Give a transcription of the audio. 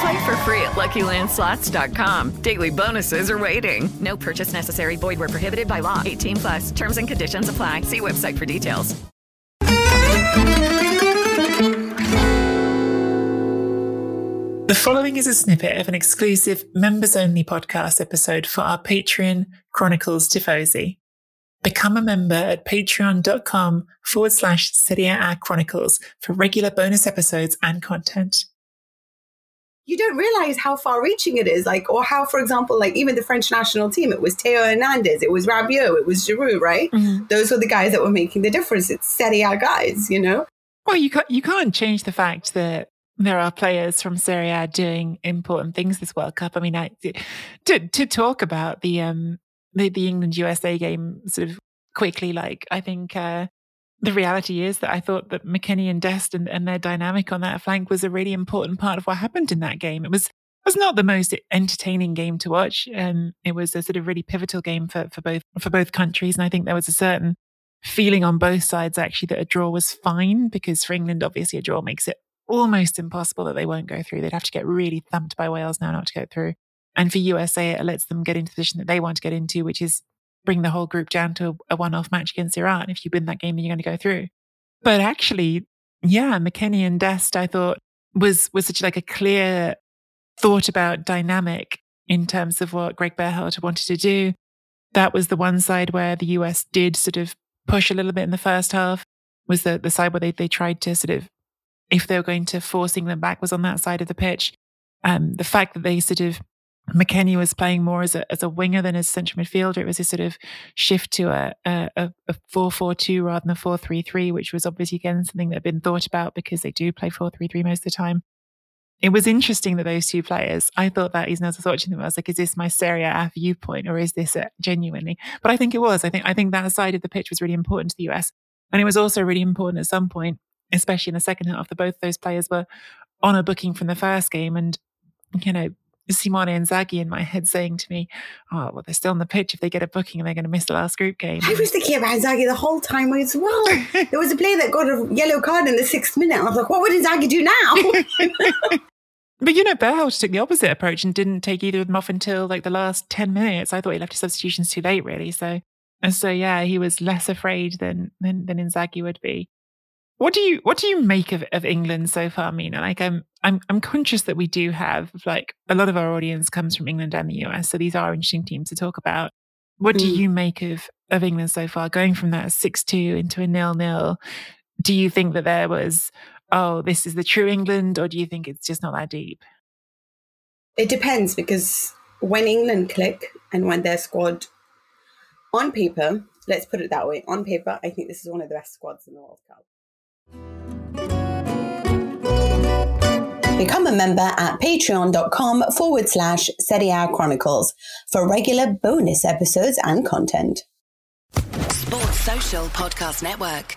Play for free at LuckyLandSlots.com. Daily bonuses are waiting. No purchase necessary. Void where prohibited by law. 18 plus. Terms and conditions apply. See website for details. The following is a snippet of an exclusive members only podcast episode for our Patreon Chronicles Tifosi. Become a member at patreon.com forward slash Serie A Chronicles for regular bonus episodes and content. You don't realize how far reaching it is, like, or how, for example, like even the French national team, it was Theo Hernandez, it was Rabiot, it was Giroud, right? Mm-hmm. Those were the guys that were making the difference. It's Serie A guys, you know? Well, you can't, you can't change the fact that there are players from Serie A doing important things this World Cup. I mean, I, to to talk about the um the, the England USA game sort of quickly, like I think uh, the reality is that I thought that McKennie and Dest and, and their dynamic on that flank was a really important part of what happened in that game. It was was not the most entertaining game to watch. Um, it was a sort of really pivotal game for for both for both countries, and I think there was a certain feeling on both sides actually that a draw was fine because for England, obviously, a draw makes it almost impossible that they won't go through. They'd have to get really thumped by Wales now not to go through. And for USA, it lets them get into the position that they want to get into, which is bring the whole group down to a, one off match against Iran. If you win that game, then you're going to go through. But actually, yeah, McKennie and Dest, I thought was was such like a clear thought about dynamic in terms of what Greg Berhalter wanted to do. That was the one side where the US did sort of push a little bit in the first half. Was the the side where they they tried to sort of if they were going to force England back was on that side of the pitch. Um, the fact that they sort of McKennie was playing more as a as a winger than as central midfielder. It was a sort of shift to a a, a four four two rather than a four three three, which was obviously again something that had been thought about because they do play four three three most of the time. It was interesting that those two players. I thought that even as I was watching them, I was like, "Is this my Serie A viewpoint, or is this genuinely?" But I think it was. I think I think that side of the pitch was really important to the US, and it was also really important at some point, especially in the second half, that both those players were on a booking from the first game, and you know Simone Inzaghi in my head saying to me, "Oh, well, they're still on the pitch. If they get a booking, they're going to miss the last group game." I was thinking about Inzaghi the whole time as well. there was a player that got a yellow card in the sixth minute. I was like, "What would Inzaghi do now?" but you know, Berhalter took the opposite approach and didn't take either of them off until like the last ten minutes. I thought he left his substitutions too late, really. So, and so yeah, he was less afraid than than, than Inzaghi would be. What do you what do you make of, of England so far, Mina? Like I'm I'm I'm conscious that we do have like a lot of our audience comes from England and the US, so these are interesting teams to talk about. What do Mm. you make of of England so far, going from that six two into a nil nil? Do you think that there was oh this is the true England, or do you think it's just not that deep? it depends because when England click and when their squad on paper, let's put it that way, on paper, I think this is one of the best squads in the World Cup. Become a member at patreon.com forward slash Serie A Chronicles for regular bonus episodes and content. Sports Social Podcast Network.